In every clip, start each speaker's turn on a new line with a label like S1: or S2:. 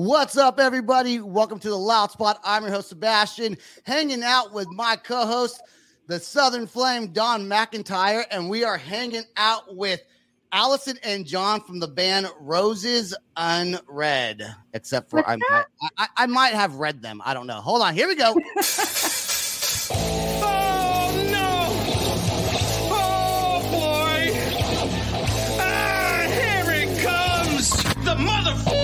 S1: What's up, everybody? Welcome to the Loud Spot. I'm your host, Sebastian, hanging out with my co host, the Southern Flame, Dawn McIntyre, and we are hanging out with Allison and John from the band Roses Unread. Except for I might, I, I might have read them. I don't know. Hold on. Here we go.
S2: Oh no! Oh boy! Ah, here it comes! The motherfucking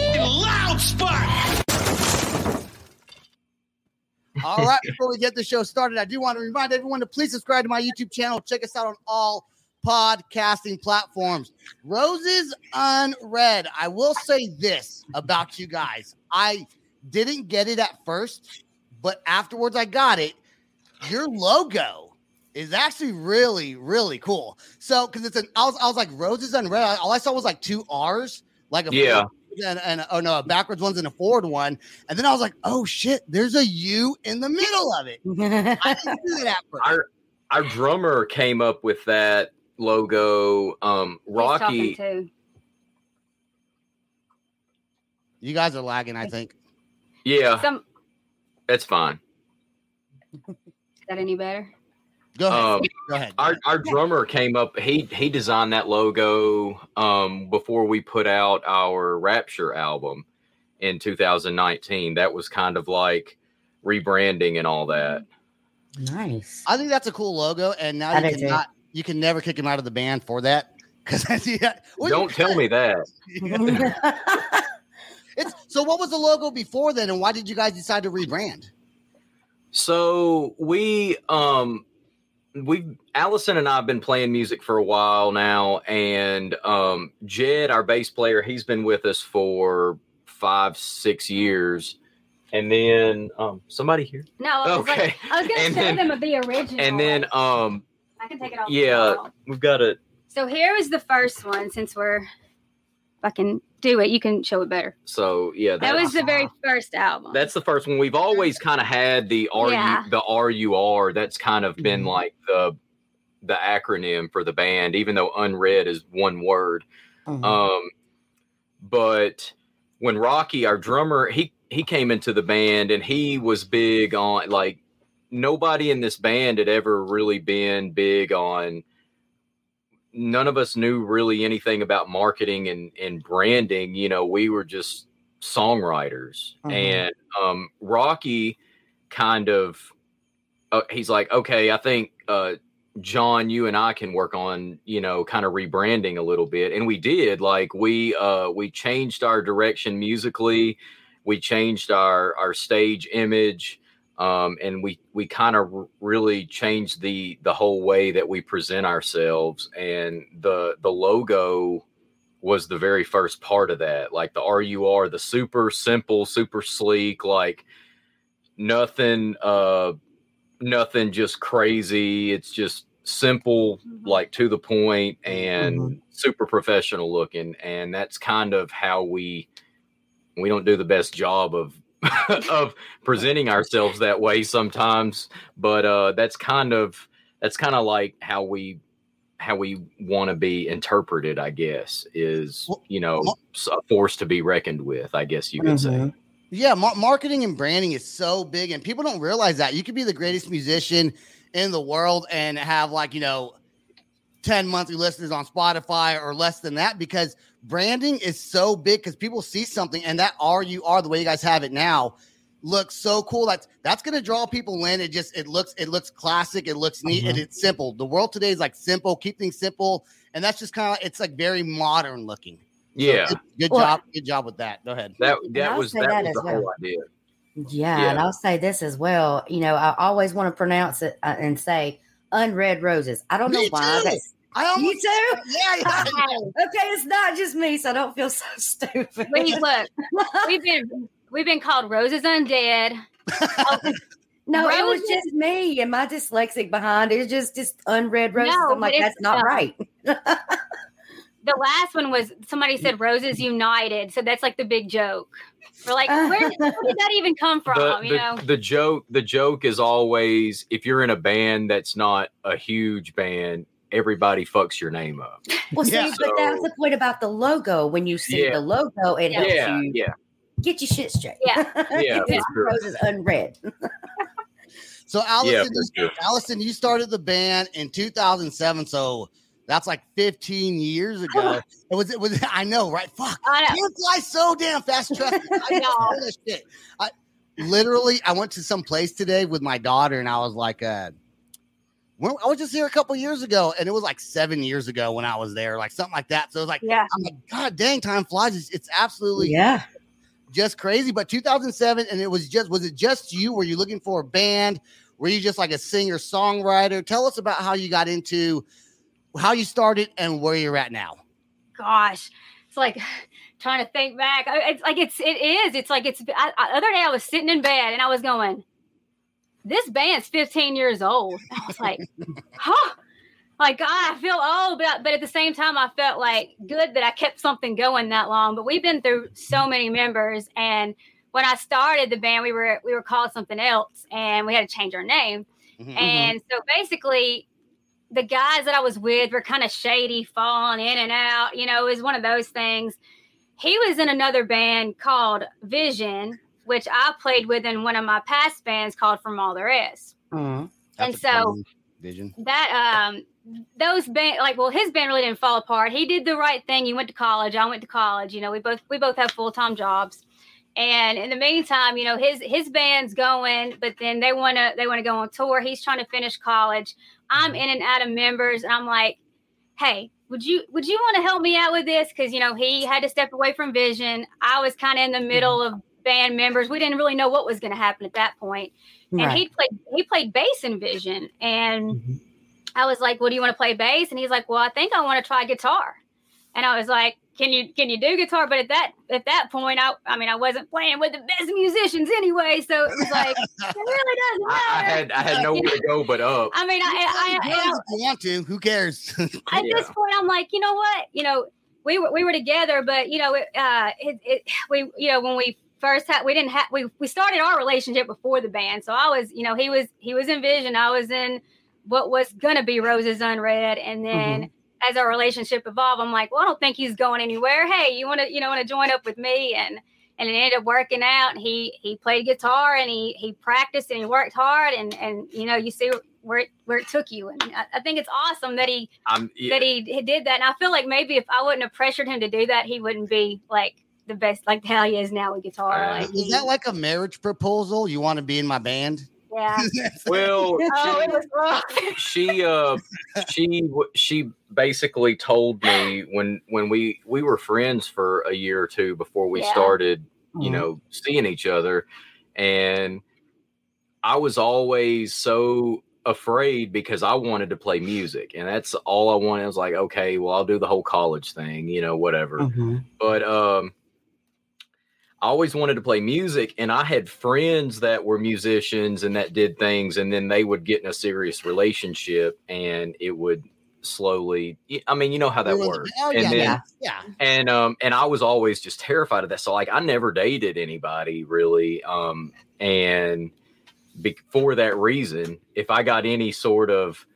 S1: All right, before we get the show started, I do want to remind everyone to please subscribe to my YouTube channel. Check us out on all podcasting platforms. Roses Unread. I will say this about you guys. I didn't get it at first, but afterwards I got it. Your logo is actually really, really cool. So, because it's an, I was, I was like Roses Unread. All I saw was like two R's, like a
S3: Yeah.
S1: And, and oh no, a backwards one's and a forward one. And then I was like, oh shit, there's a U in the middle of it. I didn't see that first.
S3: Our our drummer came up with that logo. Um, Rocky.
S1: You guys are lagging, I think.
S3: Yeah,
S4: Some
S3: that's fine.
S4: is that any better?
S1: Go ahead.
S3: Um,
S1: Go ahead.
S3: our our drummer came up. He he designed that logo um, before we put out our Rapture album in 2019. That was kind of like rebranding and all that.
S5: Nice.
S1: I think that's a cool logo, and now
S5: I
S1: you
S5: do too.
S1: cannot you can never kick him out of the band for that. Because yeah, well,
S3: Don't tell me that.
S1: It's so. What was the logo before then, and why did you guys decide to rebrand?
S3: So we um we Allison and I have been playing music for a while now, and um Jed, our bass player, he's been with us for five, six years. And then um somebody here.
S4: No, I was,
S3: Okay.
S4: like, I was gonna
S3: And
S4: show
S3: then-
S4: them the original.
S3: And then um
S4: I can take it off.
S3: yeah, we've got it.
S4: So here is the first one. Since we're, if I can do it, you can show it better.
S3: so yeah,
S4: That was the very first album.
S3: That's the first one. We've always kind of had the R
S4: Yeah.
S3: the RUR. That's kind of been
S1: Mm-hmm.
S3: like the the acronym for the band, even though unread is one word.
S5: Mhm.
S3: Um, but when Rocky, our drummer, he he came into the band and he was big on like nobody in this band had ever really been big on. None of us knew really anything about marketing and and branding. You know, we were just songwriters,
S5: Mhm.
S3: and um, Rocky kind of uh, he's like, okay, I think uh, John, you and I can work on, you know, kind of rebranding a little bit. And we did. Like we uh we changed our direction musically, we changed our our stage image, um, and we we kind of r- really changed the the whole way that we present ourselves. And the the logo was the very first part of that. Like the RUR, the super simple, super sleek, like nothing uh nothing just crazy. It's just simple,
S4: Mhm.
S3: like to the point, and super professional looking. And that's kind of how we we don't do the best job of of presenting ourselves that way sometimes, but uh, that's kind of that's kind of like how we how we want to be interpreted. I guess is you know a force to be reckoned with. I guess you could say.
S5: Mhm.
S1: Yeah, mar- marketing and branding is so big, and people don't realize that. You could be the greatest musician in the world and have like you know, ten monthly listeners on Spotify or less than that because branding is so big because people see something and that are you are the way you guys have it now looks so cool. That's that's gonna draw people in. It just it looks it looks classic. It looks neat and it's simple. The world today is like simple. Keep things simple, and that's just kind of it's like very modern looking. So
S3: Yeah,
S1: good, good
S5: Well-
S1: job. Good job with that. Go ahead.
S3: that that was that,
S5: that
S3: was
S5: as
S3: the whole idea.
S5: Yeah, and I'll say this as well. You know, I always want to pronounce it uh, and say unread roses. I don't know
S1: Me
S5: why.
S1: too.
S5: That's,
S1: I
S5: you
S1: almost
S5: too?
S1: yeah, yeah.
S5: okay, it's not just me, so I don't feel so stupid.
S4: We look, we've been we've been called Roses Undead.
S5: no, it was just me and my dyslexic behind. It's just just unread roses.
S4: No,
S5: I'm like, that's not
S4: uh,
S5: right.
S4: The last one was somebody said Roses United, so that's like the big joke. We're like, where, where did that even come from?
S3: the,
S4: you
S3: the,
S4: know,
S3: the joke the joke is always if you're in a band that's not a huge band everybody fucks your name up
S5: Well, see,
S1: Yeah.
S5: but that's
S3: So-
S5: the point about the logo. When you see
S3: Yeah.
S5: the logo, it helps
S3: yeah
S5: you
S3: yeah
S5: get your shit straight.
S4: Yeah.
S3: Yeah,
S5: It's
S3: for sure.
S5: roses unread.
S1: So Allison,
S3: for sure.
S1: Allison, you started the band in 2007, so that's like 15 years ago. it was it was I know, right? Fuck.
S4: I know.
S1: Time flies so damn fast. Trust me. I know all this shit. I literally I went to some place today with my daughter and I was like, uh when, I was just here a couple years ago, and it was like seven years ago when I was there, like something like that. So it was like,
S4: yeah.
S1: I'm like, God dang, time flies. It's, it's absolutely
S5: Yeah.
S1: just crazy. But 2007, and it was just was it just you? Were you looking for a band? Were you just like a singer songwriter? Tell us about how you got into how you started and where you're at now.
S4: gosh, it's like trying to think back. It's like it's it is. It's like it's. I, I, other day I was sitting in bed and I was going, "This band's 15 years old." I was like, "Huh." Like God, I feel old, but but at the same time, I felt like good that I kept something going that long. But we've been through so many members, and when I started the band, we were we were called something else, and we had to change our name.
S1: Mhm.
S4: And so basically, the guys that I was with were kind of shady, falling in and out. You know, it was one of those things. He was in another band called Vision, which I played with in one of my past bands called From All There Is.
S5: Mhm.
S4: And so-
S1: vision.
S4: That um those band like well his band really didn't fall apart. He did the right thing. He went to college. I went to college. You know, we both we both have full time jobs. And in the meantime, you know, his his band's going, but then they wanna they wanna go on tour. He's trying to finish college. I'm in and out of members, and I'm like, hey, would you would you want to help me out with this? Because you know, he had to step away from Vision. I was kind of in the middle of band members. We didn't really know what was going to happen at that point and
S5: Right.
S4: he played he played bass in Vision, and
S5: Mhm.
S4: I was like, "Well, do you want to play bass?" And he's like, "Well, I think I want to try guitar." And I was like, "Can you can you do guitar?" But at that at that point, I I mean, I wasn't playing with the best musicians anyway, so it was like it really doesn't
S3: I, I had I had nowhere to go but up
S4: I mean, I, I, I,
S1: Drums
S4: I,
S1: want to, who cares?
S4: at
S3: Yeah.
S4: this point, I'm like, you know what? You know, we were we were together, but you know, it, uh, it, it we you know when we first had we didn't have we we started our relationship before the band. So I was you know he was he was in Vision, I was in what was gonna be Roses Unread, and then. Mm-hmm. As our relationship evolved, I'm like, well, I don't think he's going anywhere. Hey, you want to, you know, want to join up with me? And and it ended up working out. And he he played guitar and he he practiced and he worked hard. And and you know, you see where it, where it took you. And I, I think it's awesome that he
S3: I'm yeah,
S4: that he, he did that. And I feel like maybe if I wouldn't have pressured him to do that, he wouldn't be like the best, like how he is now with guitar.
S3: Uh,
S4: like,
S1: Is
S4: he-
S1: that like a marriage proposal? You want to be in my band?
S4: yeah.
S3: well
S4: Oh, it was rough.
S3: she uh she she basically told me when when we we were friends for a year or two before we
S4: Yeah.
S3: started you
S5: Mhm.
S3: know seeing each other and i was always so afraid because i wanted to play music and that's all i wanted i was like okay well i'll do the whole college thing you know whatever
S5: Mhm.
S3: but um I always wanted to play music and I had friends that were musicians and that did things and then they would get in a serious relationship and it would slowly. I mean, you know how that works.
S1: Oh
S3: and
S1: yeah,
S3: then,
S1: yeah, yeah.
S3: and um and I was always just terrified of that. So like I never dated anybody really. Um and be- for that reason, if I got any sort of,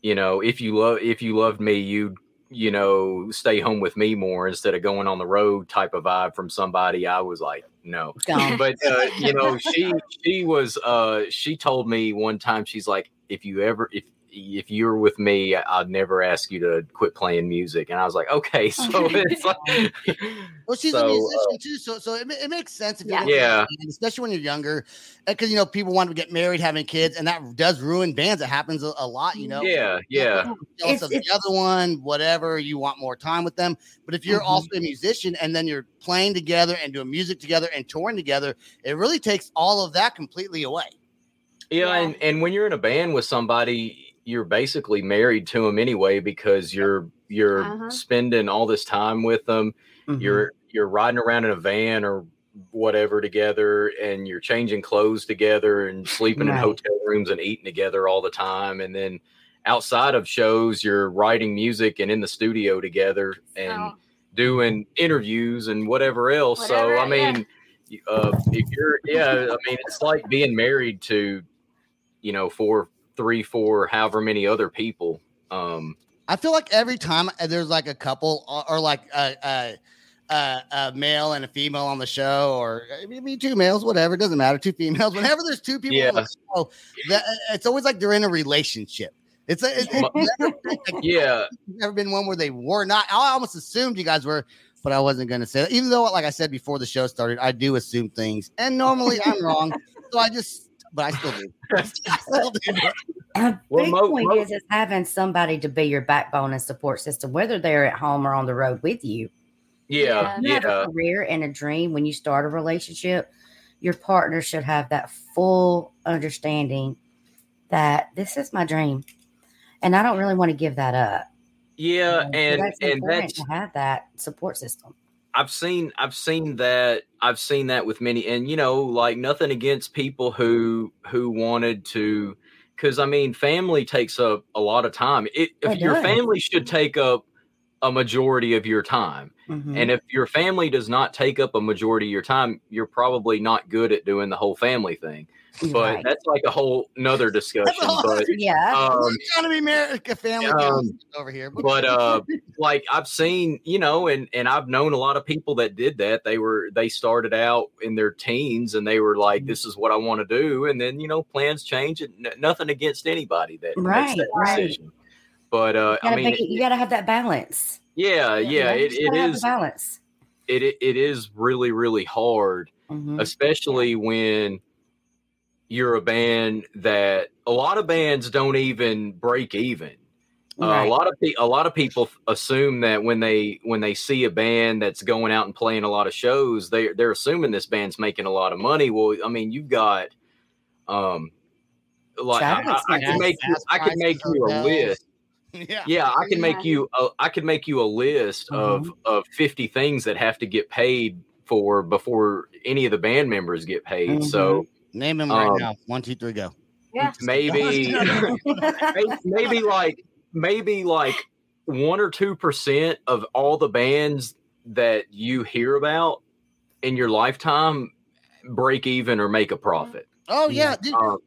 S3: you know, if you love if you loved me, you'd you know stay home with me more instead of going on the road type of vibe from somebody. I was like, no. But uh, you know, she she was uh she told me one time she's like, if you ever if if you're with me, I'd never ask you to quit playing music. And I was like, okay, so it's like,
S1: Well, she's
S3: So,
S1: a
S3: uh,
S1: musician too, so so it, it makes sense if you're
S4: Yeah.
S1: gonna be in a
S3: Yeah.
S1: band, especially when you're younger, because you know people want to get married, having kids, and that does ruin bands. It happens a, a lot, you know.
S3: yeah, yeah,
S1: jealous
S5: It's-
S1: of the
S5: it's-
S1: other one, whatever. You want more time with them, but if you're
S5: Mhm.
S1: also a musician and then you're playing together and doing music together and touring together, it really takes all of that completely away.
S3: yeah.
S4: Yeah.
S3: And and when you're in a band with somebody, you're basically married to them anyway because you're you're
S4: Uh-huh.
S3: spending all this time with them.
S5: Mhm.
S3: You're you're riding around in a van or whatever together, and you're changing clothes together and sleeping in hotel rooms and eating together all the time, and then. Outside of shows, you're writing music and in the studio together, and
S4: Oh.
S3: doing interviews and whatever else. so I mean, uh, if you're yeah, I mean it's like being married to, you know, four, three, four, however many other people. Um,
S1: I feel like every time uh, there's like a couple or, or like a, a, a, a male and a female on the show, or uh, maybe two males, whatever, it doesn't matter. Two females, whenever there's two people on the show, that, it's always like they're in a relationship. It's a, it's, it's never, like,
S3: yeah,
S1: never been one where they were not. I almost assumed you guys were, but I wasn't going to say that. Even though, like I said before the show started, I do assume things, and normally I'm wrong. So I just, but I still do. I still do.
S5: A
S3: Well,
S5: big
S3: mo-
S5: point
S3: mo-
S5: is is having somebody to be your backbone and support system, whether they're at home or on the road with you.
S3: yeah,
S5: You have
S3: yeah,
S5: a career and a dream when you start a relationship. Your partner should have that full understanding that this is my dream, and I don't really want to give that up.
S3: yeah,
S5: So
S3: and
S5: that's
S3: and
S5: important
S3: that's
S5: to have that support system.
S3: I've seen I've seen that I've seen that with many and you know like nothing against people who who wanted to cuz I mean family takes up a lot of time. It, if your family should take up a majority of your time.
S5: Mhm.
S3: And if your family does not take up a majority of your time, you're probably not good at doing the whole family thing. But
S5: Right.
S3: that's like a whole nother discussion.
S1: whole-
S3: But
S5: yeah,
S3: um,
S1: I'm trying to be married, a family
S3: Um,
S1: over here,
S3: but uh like i've seen you know and and i've known a lot of people that did that they were they started out in their teens and they were
S5: Mm-hmm.
S3: like this is what i want to do and then you know plans change and n- nothing against anybody that makes
S5: Right,
S3: that
S5: right.
S3: decision but uh
S5: you
S3: i
S5: gotta,
S3: mean
S5: it, you gotta have that balance.
S3: yeah yeah
S5: You
S3: it,
S5: just
S3: it
S5: gotta have the
S3: is
S5: balance.
S3: it, it it is really really hard
S5: Mhm.
S3: especially when you're a band that a lot of bands don't even break even uh, a lot of pe- a lot of people assume that when they when they see a band that's going out and playing a lot of shows, they they're assuming this band's making a lot of money. Well, I mean, you've got um like I, I, can make you I can make you a list.
S1: yeah,
S3: Yeah, I can make you a, I can make you a list of of 50 things that have to get paid for before any of the band members get paid. So
S1: Name him right
S3: Um,
S1: now. One, two, three, go.
S4: Yeah.
S3: maybe maybe, maybe like maybe like one or two percent of all the bands that you hear about in your lifetime break even or make a profit.
S1: Oh yeah, dude,
S3: Um,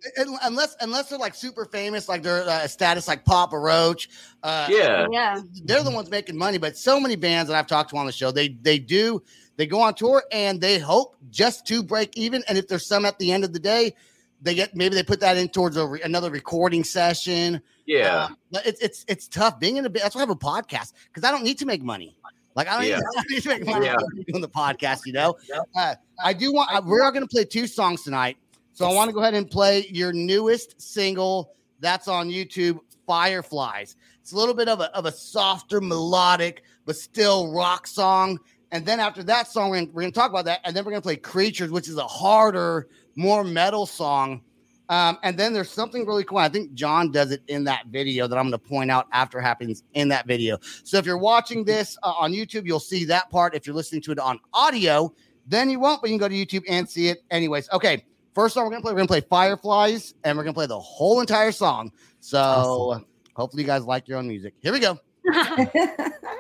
S1: unless unless they're like super famous, like they're uh, a status like Papa Roach. Uh,
S3: yeah,
S4: Yeah.
S1: they're the ones making money. But so many bands that I've talked to on the show, they they do they go on tour and they hope just to break even. And if there's some at the end of the day, they get maybe they put that in towards a re- another recording session.
S3: yeah,
S1: Uh, but it's it's it's tough being in a bit. That's why I have a podcast because I don't need to make money. Like I don't,
S3: Yeah.
S1: need, I don't need to make money
S3: Yeah.
S1: doing the podcast. You know,
S3: Yep.
S1: uh, I do want. I, we are going to play two songs tonight, so I want to go ahead and play your newest single that's on YouTube, Fireflies. It's a little bit of a of a softer, melodic, but still rock song. And then after that song, we're gonna, we're gonna talk about that, and then we're gonna play Creatures, which is a harder, more metal song. Um, and then there's something really cool. I think John does it in that video that I'm going to point out after happens in that video. So if you're watching this uh, on YouTube, you'll see that part. If you're listening to it on audio, then you won't, but you can go to YouTube and see it. Anyways, okay. First song we're going to play, we're going to play Fireflies, and we're going to play the whole entire song. So
S6: Hopefully, you guys like your own music. Here we go.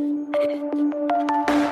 S6: Thank you.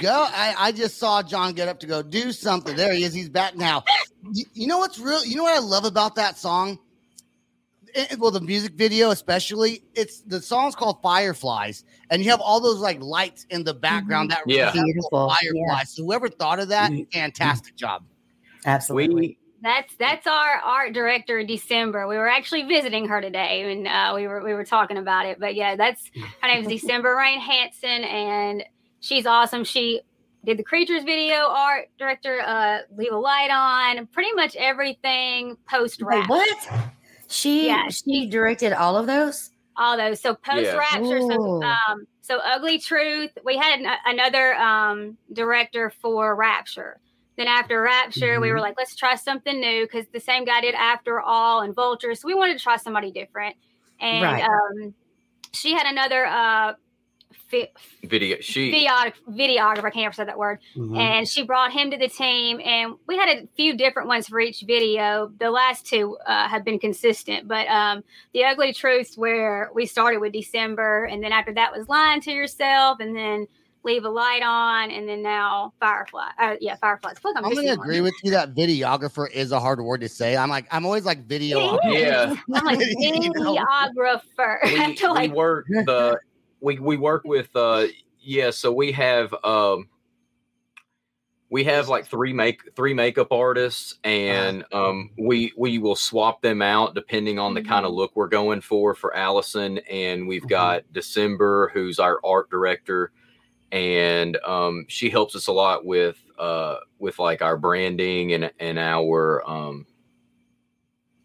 S6: Go. I, I just saw John get up to go do something. There he is. He's back now. You, you know what's real? You know what I love about that song? It- well, the music video, especially, it's the song's called Fireflies, and you have all those like lights in the mm-hmm. background that
S3: Yeah.
S5: Beautiful.
S6: fireflies.
S5: Yeah.
S6: So whoever thought of that, mm-hmm. fantastic job.
S5: Absolutely.
S3: We
S4: That's that's our art director in December. We were actually visiting her today, and uh, we were we were talking about it. But yeah, that's her name's December Rain Hanson, and she's awesome. She did the creatures video art director, uh, leave a light on, pretty much everything post
S5: Wait,
S4: rap.
S5: what? She
S4: Yeah,
S5: she directed all of those.
S4: all those. So post
S3: Yeah.
S4: rapture. So um, so ugly truth. We had an, another um director for Rapture. Then after Rapture, we
S5: Mhm.
S4: were like, let's try something new because the same guy did After All and Vulture. So we wanted to try somebody different. And
S5: Right.
S4: um, she had another uh fi-
S3: video she
S4: videog- videographer. I can't ever say that word
S5: Mhm.
S4: and she brought him to the team and we had a few different ones for each video the last two uh, have been consistent but um, the ugly truths where we started with december and then after that was lying to yourself and then leave a light on and then now firefly uh, yeah fireflies Look, I'm,
S6: I'm gonna
S4: one.
S6: agree with you that videographer is a hard word to say. I'm like, I'm always like video.
S3: Yeah.
S4: i'm like videographer I
S3: we,
S4: feel
S3: we
S4: like
S3: work the we we work with uh yeah so we have um we have like three make three makeup artists and um we we will swap them out depending on the kind of look we're going for for allison and we've
S6: Mhm.
S3: got december who's our art director and um, she helps us a lot with uh, with like our branding and and our um,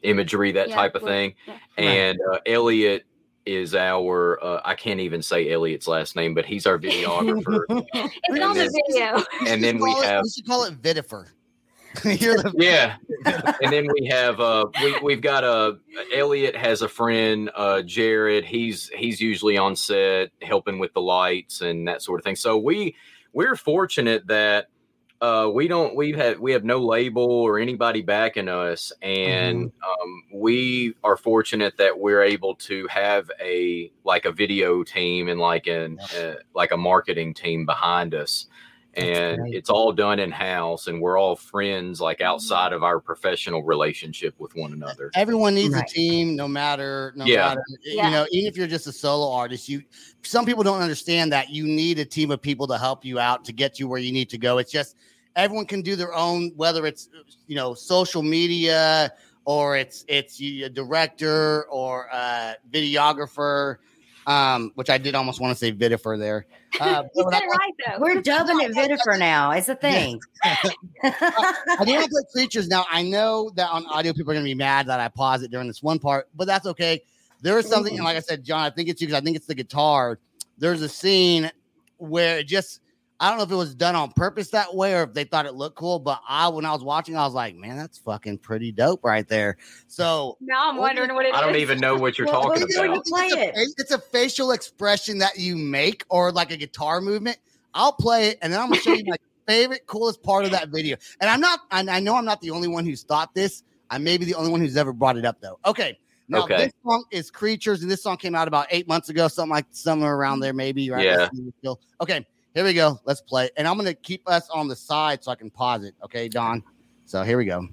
S3: imagery, that
S4: Yeah,
S3: type of thing.
S4: yeah.
S3: And uh, Elliot is our uh, I can't even say Elliot's last name, but he's our videographer.
S4: It's on the video.
S3: and then we
S1: Call it-
S3: have
S1: we should call it Vitifer. the-
S3: yeah, and then we have uh we, we've got a elliot has a friend uh jared he's he's usually on set helping with the lights and that sort of thing so we we're fortunate that uh we don't we have we have no label or anybody backing us and um we are fortunate that we're able to have a like a video team and like an uh, like a marketing team behind us and
S1: great.
S3: it's all done in house and we're all friends like outside mm-hmm. of our professional relationship with one another
S1: everyone needs
S5: Right.
S1: a team no matter no
S3: Yeah.
S1: matter
S4: Yeah.
S1: you know even if you're just a solo artist you some people don't understand that you need a team of people to help you out to get you where you need to go it's just everyone can do their own whether it's you know social media or it's it's you- a director or a videographer um which i did almost want to say vitifer there uh,
S4: You said it right though.
S5: We're dubbing it Vitifer now. It's a thing.
S1: I do want to play creatures now. I know that on audio people are going to be mad that I pause it during this one part, but that's okay. There is something, and like I said, John, I think it's you because I think it's the guitar. There's a scene where it just, I don't know if it was done on purpose that way or if they thought it looked cool, but I, when I was watching, I was like, man, that's fucking pretty dope right there. So,
S4: now I'm wondering what it is.
S3: i don't even know what you're
S5: Well,
S3: talking
S5: what do you
S3: about
S5: do Play
S1: it's, a,
S5: it.
S1: fa- it's a facial expression that you make or like a guitar movement. I'll play it and then I'm gonna show you my favorite, coolest part of that video. And I'm not, and I know I'm not the only one who's thought this. I may be the only one who's ever brought it up though. Okay. Now
S3: Okay.
S1: this song is Creatures, and this song came out about eight months ago, something like somewhere around mm-hmm. there, maybe. Right?
S3: Yeah.
S1: Okay, here we go. Let's play. And I'm gonna keep us on the side so I can pause it. Okay, Dawn. So here we go.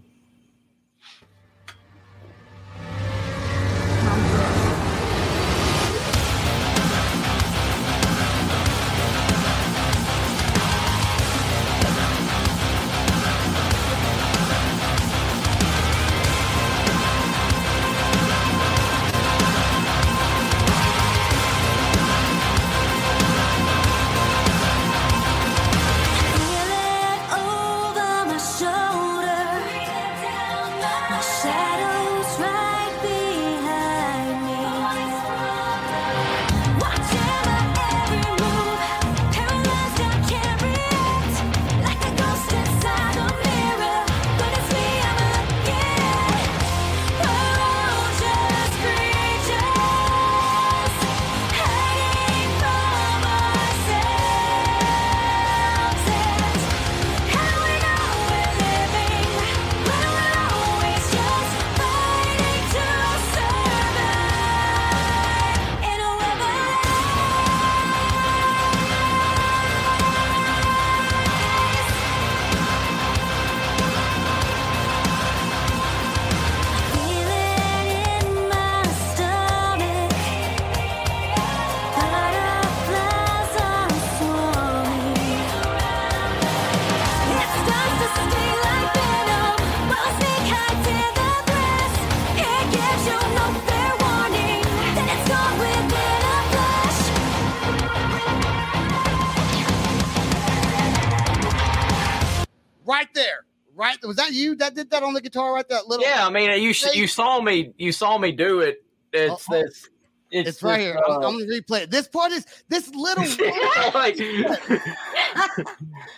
S1: There. Right. Was that you that did that on the guitar? Right. That little.
S3: yeah i mean you you saw me you saw me do it it's
S1: Oh,
S3: this it's,
S1: It's right
S3: this,
S1: here. I'm,
S3: uh,
S1: I'm gonna replay it. This part is this little.
S3: like,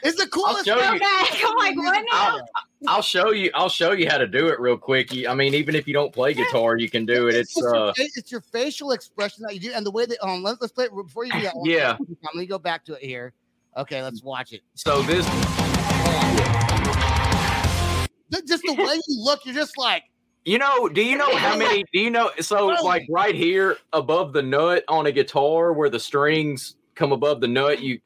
S1: it's the coolest.
S3: show you.
S1: part.
S4: Okay, I'm like, what now?
S3: I'll, I'll show you. I'll show you how to do it real quick. You- I mean, even if you don't play guitar, you can do it. It's
S1: your
S3: uh,
S1: fa- it's your facial expression that you do, and the way that um. Let's let's play it before you do that.
S3: Yeah.
S1: Let me go back to it here. Okay, let's watch it.
S3: so this.
S1: Th- Just the way you look, you're just like.
S3: You know, do you know how many? Do you know? So, like right here above the nut on a guitar, where the strings come above the nut, you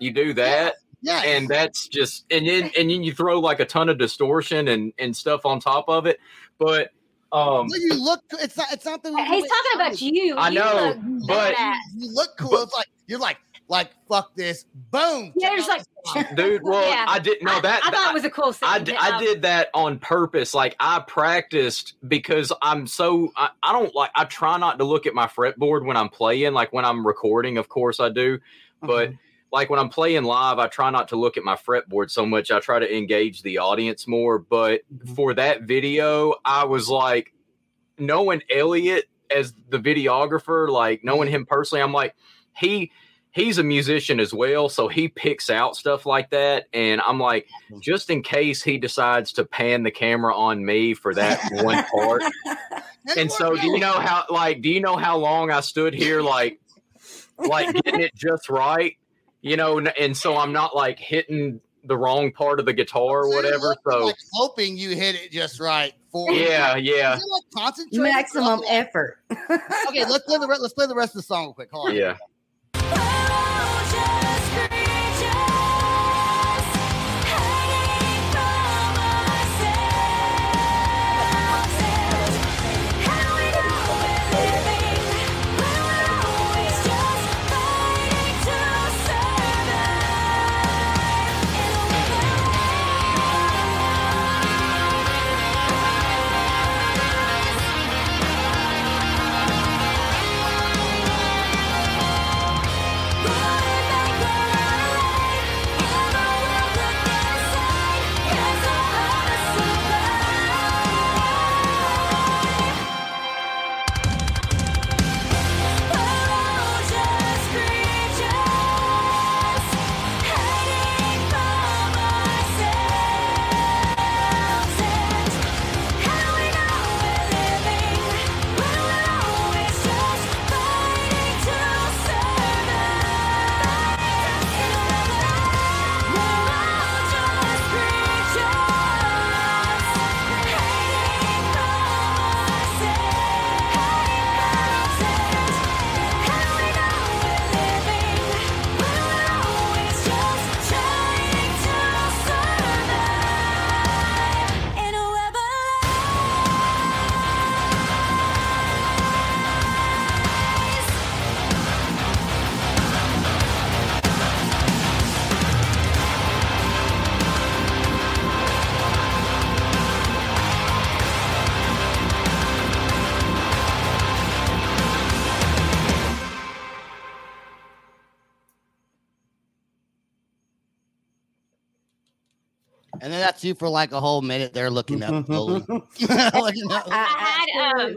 S3: you do that,
S1: Yeah.
S3: and that's just, and then and then you throw like a ton of distortion and and stuff on top of it. But um,
S1: Well, you look. It's not. It's not the.
S4: He's talking about you.
S3: I
S4: You
S3: know,
S4: look
S3: but-
S1: You look cool. it's like you're like like fuck this. Boom.
S4: Yeah,
S1: Check
S4: just like-
S3: dude, well,
S4: Yeah.
S3: I didn't know that.
S4: I thought it was a cool scene.
S3: I, d- I
S4: Um,
S3: did that on purpose. Like I practiced because I'm so I, I don't like I try not to look at my fretboard when I'm playing. Like when I'm recording, of course I do. But
S1: Uh-huh.
S3: like when I'm playing live, I try not to look at my fretboard so much. I try to engage the audience more. But for that video, I was like, knowing Elliot as the videographer, like knowing him personally, I'm like, he he's a musician as well, so he picks out stuff like that. And I'm like, just in case he decides to pan the camera on me for that one part. and so do you know how like do you know how long I stood here like like getting it just right? You know, and, and so I'm not like hitting the wrong part of the guitar or whatever. So
S1: like hoping you hit it just right for
S3: yeah, yeah.
S1: Like concentrate
S5: Maximum effort.
S1: okay, let's play the re- let's play the rest of the song real quick. Hold on.
S3: Yeah.
S1: That's you for like a whole minute there looking up. slowly. Looking up.
S4: I had um,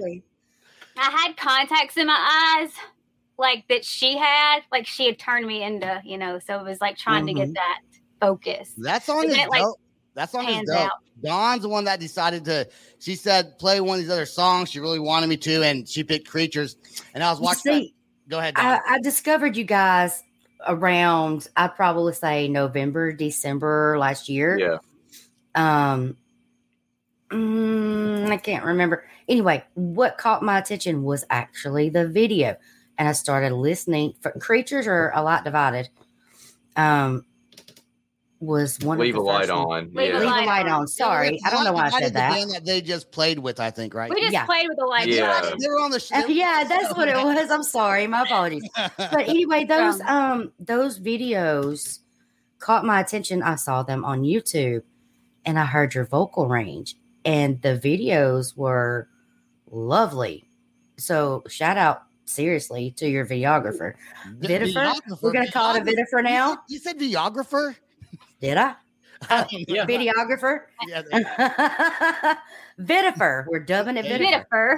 S4: I had contacts in my eyes, like that she had, like she had turned me into, you know. So it was like trying to
S1: Mhm.
S4: get that focus.
S1: That's on
S4: And
S1: is
S4: then it, like,
S1: dope. That song is dope.
S4: out.
S1: Dawn's the one that decided to. She said play one of these other songs. She really wanted me to, and she picked "Creatures." And I was
S5: You
S1: watching. that-
S5: see,
S1: Go ahead. Dawn.
S5: I, I discovered you guys around I'd probably say November, December last year.
S3: Yeah.
S5: Um mm, I can't remember. Anyway, what caught my attention was actually the video. And I started listening for creatures are a lot divided. Um was one
S3: Leave a
S5: of the
S3: light on.
S4: Leave a
S3: yeah.
S5: Leave a
S4: light
S5: light
S4: on.
S5: on. Sorry. I don't know why I said that.
S1: band that they just played with. I think right.
S4: We just
S5: Yeah.
S4: played with the lights.
S3: Yeah.
S4: on.
S1: They were on the show.
S5: Uh, yeah, that's what it was. I'm sorry. My apologies. But anyway, those um those videos caught my attention. I saw them on YouTube and I heard your vocal range and the videos were lovely. So shout out seriously to your videographer.
S1: Vi-
S5: Vitifer? We're gonna call it a vitifer now?
S1: You said videographer.
S5: Did I?
S1: yeah.
S5: Videographer?
S1: yeah.
S5: Vitifer. We're dubbing it Vitifer.
S4: Vitifer.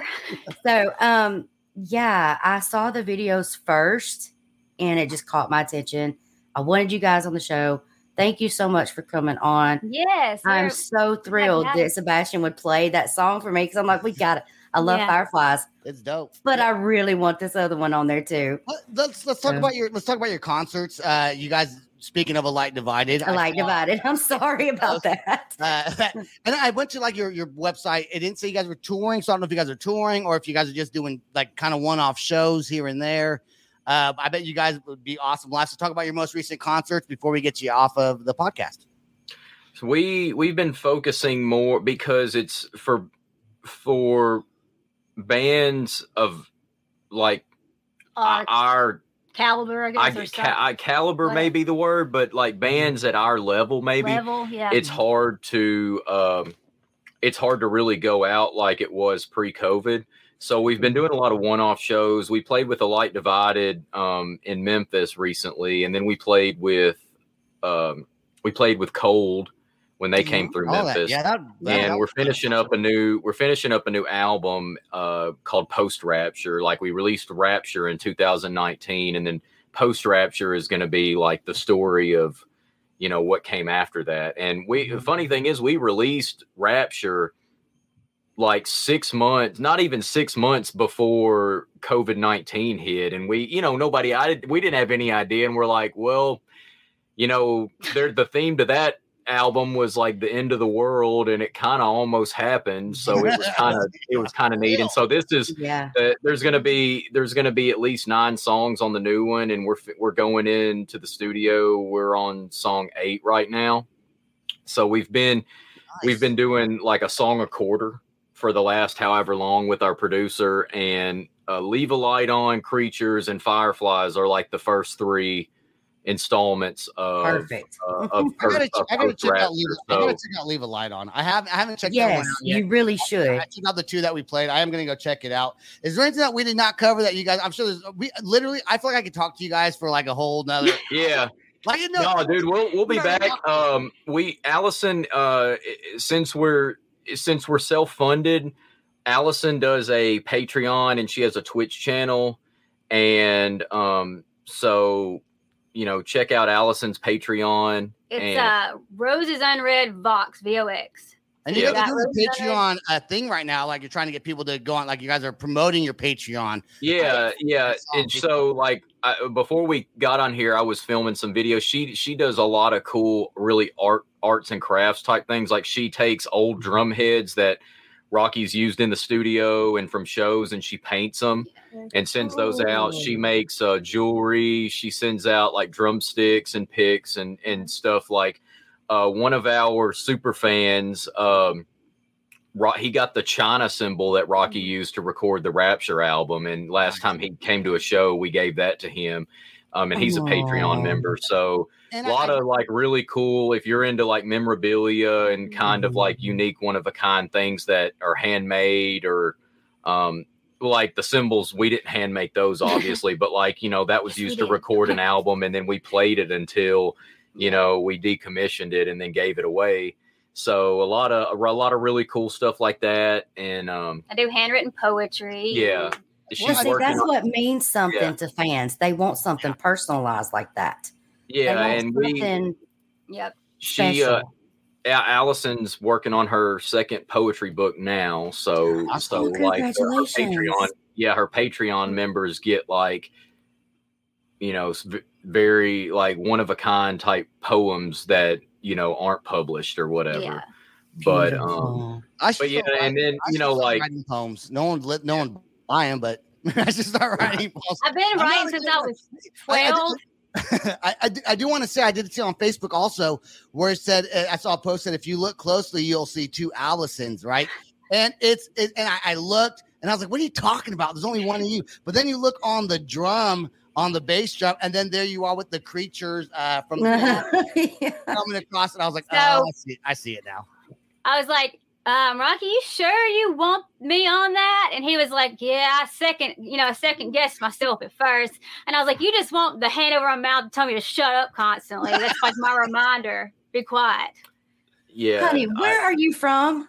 S5: So, um, yeah, I saw the videos first and it just caught my attention. I wanted you guys on the show. Thank you so much for coming on.
S4: Yes.
S5: I'm so thrilled
S4: yeah.
S5: that Sebastian would play that song for me because I'm like, we got it. I love
S4: Yeah.
S5: Fireflies,
S1: It's dope.
S5: but I really want this other one on there too.
S1: Let- Let's let's talk
S5: So-
S1: about your let's talk about your concerts. Uh, you guys. Speaking of a light divided,
S5: A light
S1: saw-
S5: divided. I'm sorry about that.
S1: Uh, and I went to like your your website. It didn't say you guys were touring, so I don't know if you guys are touring or if you guys are just doing like kind of one off shows here and there. Uh, I bet you guys would be awesome live. So talk about your most recent concerts before we get you off of the podcast.
S3: So we we've been focusing more because it's for for bands of like
S4: Our
S3: our
S4: caliber, I guess,
S3: I,
S4: or
S3: ca- I caliber
S4: What-
S3: may be the word, but like bands at our level, maybe
S4: level. Yeah.
S3: it's hard to um, it's hard to really go out like it was pre-COVID So we've been doing a lot of one-off shows. We played with the Light Divided um, in Memphis recently, and then we played with um, we played with Cold when they came through
S1: All that.
S3: Memphis.
S1: Yeah, that, that
S3: and we're finishing up a new we're finishing up a new album uh, called Post Rapture. Like we released Rapture in 2019, and then Post Rapture is going to be like the story of you know what came after that. And we the funny thing is we released Rapture like six months, not even six months before COVID nineteen hit, and we, you know, nobody, I, we didn't have any idea, and we're like, well, you know, there, the theme to that album was like the end of the world, and it kind of almost happened, so it was kind of, it was kind of neat, and so this is,
S5: Yeah.
S3: uh, there's gonna be, there's gonna be at least nine songs on the new one, and we're we're going into the studio, we're on song eight right now, so we've been we've been doing like a song a quarter for the last however long with our producer and uh, leave a light on creatures and fireflies are like the first three installments of
S5: Perfect.
S3: uh, of,
S1: I gotta,
S3: of
S1: I gotta check out
S3: Rapture.
S1: leave, I gotta check out leave a light on. I have I haven't checked that
S5: Yes,
S1: one out yet.
S5: you really should.
S1: I checked out the two that we played. I am gonna go check it out. Is there anything that we did not cover that you guys? I'm sure there's. We literally. I feel like I could talk to you guys for like a whole nother.
S3: yeah
S1: Like no,
S3: no, dude, we'll we'll be back. Um, we Allison, uh, since we're since we're self funded, Allison does a Patreon and she has a Twitch channel, and um, so you know, check out Allison's Patreon.
S4: It's
S3: and,
S4: uh Roses Unread Vox VOX.
S1: And you
S3: Yeah.
S1: guys are doing
S4: Yeah.
S1: a Patreon uh, thing right now. Like you're trying to get people to go on. Like you guys are promoting your Patreon.
S3: Yeah, yeah. And
S1: big.
S3: so, like, I, before we got on here, I was filming some videos. She she does a lot of cool, really art arts and crafts type things. Like she takes old drum heads that Rocky's used in the studio and from shows, and she paints them and sends those out. She makes uh, jewelry. She sends out like drumsticks and picks and and stuff like. Uh, one of our super fans, um, he got the China cymbal that Rocky used to record the Rapture album. And last time he came to a show, we gave that to him. Um, and he's a Patreon member. So
S1: And
S3: a lot
S1: I,
S3: of like really cool, if you're into like memorabilia and kind of like unique, one of a kind things that are handmade or, um, like the cymbals, we didn't hand make those obviously, but like, you know, that was used to record an album and then we played it until, you know, we decommissioned it and then gave it away. So a lot of a lot of really cool stuff like that, and um,
S4: I do handwritten poetry.
S3: yeah, she's
S5: Well, see, that's
S3: on-
S5: what means something
S3: Yeah.
S5: to fans. They want something personalized like that.
S3: Yeah, and we
S4: Yep.
S3: she uh,
S5: special.
S3: Allison's working on her second poetry book now. So
S1: Awesome.
S3: so
S5: Oh,
S3: like her- her. Patreon, yeah, her Patreon members get like you know very like one of a kind type poems that you know aren't published or whatever.
S4: Yeah.
S3: But um,
S1: I
S3: but yeah,
S1: start
S3: and then
S1: I
S3: you know like
S1: poems. No one lit. No one buy them, but I should start writing poems.
S4: I've been
S1: I'm
S4: writing since I was
S1: I- I did-
S4: 12.
S1: I, I, do- I do want to say I did it see on Facebook also where it said uh, I saw a post that if you look closely you'll see two Allisons right and it's it, and I, I looked and I was like what are you talking about there's only one of you but then you look on the drum on the bass drum and then there you are with the creatures uh, from
S5: Yeah.
S1: coming across and I was like
S4: So-
S1: oh I see it, I see it now
S4: I was like, um, Rocky, you sure you want me on that? And he was like, Yeah, I second, you know, I second guessed myself at first. And I was like, You just want the hand over my mouth to tell me to shut up constantly. That's like my reminder. Be quiet.
S3: yeah,
S5: Honey, where are you from?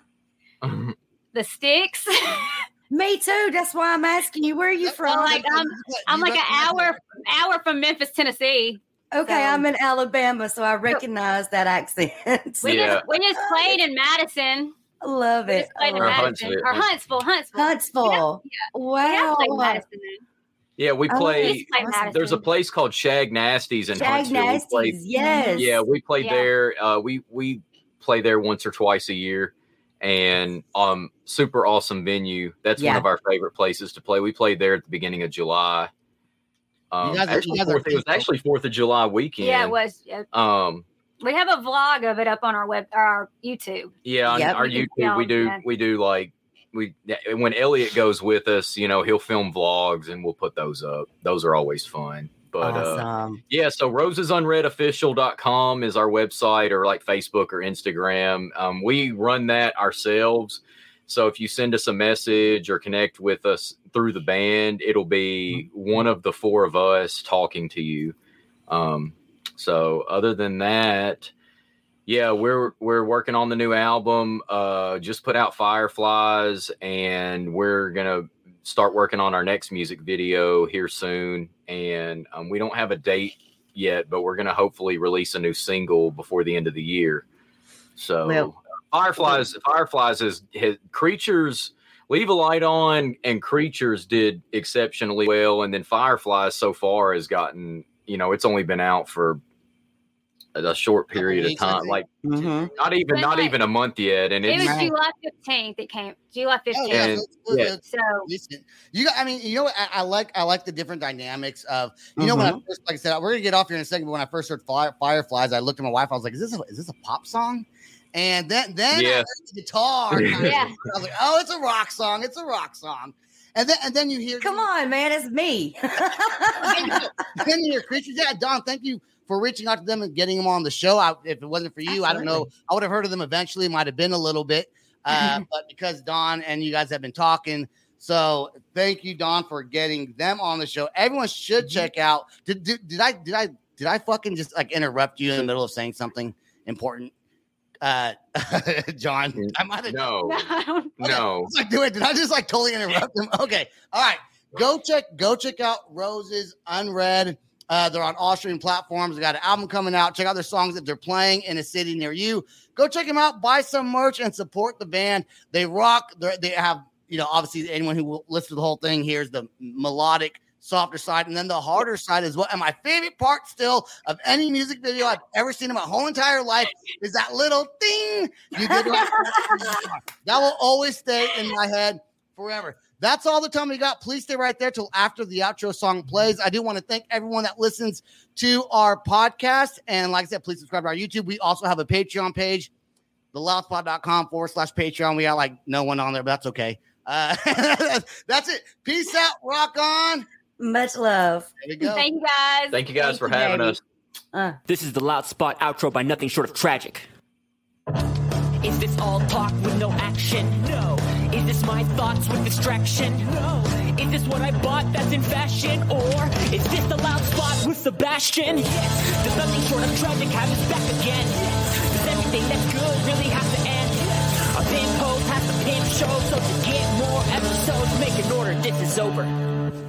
S4: The sticks.
S5: Me too. That's why I'm asking you. Where are you from?
S4: like, I'm- I'm like an hour hour from Memphis, Tennessee.
S5: okay,
S4: so-
S5: I'm in Alabama, so I recognize that accent.
S4: We
S3: Yeah.
S4: just we just played in Madison.
S5: I love it.
S4: just
S3: Or
S4: Madison.
S3: Huntsville.
S4: Or Huntsville. Huntsville.
S5: Huntsville.
S4: We
S5: Wow.
S4: have played Madison. then.
S3: yeah, we
S5: Oh,
S3: play.
S4: We just played
S5: awesome.
S4: Madison.
S3: There's a place called Shag Nasties in
S5: Shag
S3: Huntsville. We played-
S5: Nasties. Yes.
S3: Yeah, we played
S4: Yeah.
S3: there. Uh, we we play there once or twice a year, and um, super awesome venue. That's one of our favorite places to play. We played there at the beginning of July. Um,
S1: guys are- you
S3: actually,
S1: guys are
S3: fourth, it was actually Fourth of July weekend.
S4: Yeah, it was. Yeah.
S3: Um,
S4: We have a vlog of it up on our web, our YouTube.
S3: yeah, on
S5: Yep.
S3: our
S4: We can
S3: YouTube, we do
S4: yeah.
S3: we do like we when Elliot goes with us, you know, he'll film vlogs and we'll put those up. Those are always fun. But uh,
S5: awesome.
S3: Yeah, so rosesunreadofficial.com is our website or like Facebook or Instagram. Um, we run that ourselves. So if you send us a message or connect with us through the band, it'll be one of the four of us talking to you. Um, so other than that, yeah, we're we're working on the new album. Uh, just put out Fireflies, and we're gonna start working on our next music video here soon. And um, we don't have a date yet, but we're gonna hopefully release a new single before the end of the year. So
S5: Well-
S3: Fireflies, Fireflies is his creatures. Leave a light on, and creatures did exceptionally well, and then Fireflies so far has gotten. You know, it's only been out for a short period of time,
S1: think.
S3: like
S5: Mhm.
S3: not even
S4: But
S3: not
S4: like-
S3: even a month yet, and
S4: It
S3: it's
S4: was July 15th. It came July 15th.
S1: Oh, yeah, so
S3: yeah.
S4: So
S1: Listen, you got, I mean, you know what? I, I like, I like the different dynamics of, you know, when I first, like I said, we're gonna get off here in a second. But when I first heard Fire, Fireflies, I looked at my wife. I was like, "Is this, a, is this a pop song?" And then, then I
S3: Yeah.
S1: heard the guitar. I,
S4: Yeah.
S1: I was like, "Oh, it's a rock song. It's a rock song." And then, and then you hear,
S5: Come on, man, it's me.
S1: then you hear creatures. Yeah, Dawn, thank you for reaching out to them and getting them on the show. I, if it wasn't for you, I don't know. I would have heard of them eventually. Might have been a little bit, uh, but because Dawn and you guys have been talking, so thank you, Dawn, for getting them on the show. Everyone should check out. Did, did, did I did I did I fucking just like interrupt you in the middle of saying something important? Uh, John, I might have
S3: no,
S4: I don't-
S3: no.
S1: like, do it. Did I just like totally interrupt him? Okay. All right. Go check, go check out Roses Unread. Uh, they're on all streaming platforms. They got an album coming out. Check out their songs if they're playing in a city near you. Go check them out, buy some merch, and support the band. They rock. They're, they have, you know, obviously anyone who will listen to the whole thing hears the melodic, softer side, and then the harder side is what. And my favorite part still of any music video I've ever seen in my whole entire life is that little thing you did. that will always stay in my head forever. That's all the time we got. Please stay right there till after the outro song plays. I do want to thank everyone that listens to our podcast. And like I said, please subscribe to our YouTube. We also have a Patreon page, theloudspot.com forward slash Patreon. We got like no one on there, but that's okay. Uh, that's it. Peace out. Rock on.
S5: Much love.
S1: There we go.
S4: Thank you guys.
S3: Thank you guys
S5: Thank
S3: for
S5: you,
S3: having
S5: baby.
S3: us.
S5: Uh,
S7: This is the Loud Spot outro by nothing short of tragic. Is this all talk with no action? No. Is this my thoughts with distraction? No. Is this what I bought that's in fashion? Or is this the loud spot with Sebastian? Yes. Does nothing short of tragic have us back again? Yes. Does everything that's good really have to end? Yes. A pin post has to pin show, so to get more episodes, make an order, this is over.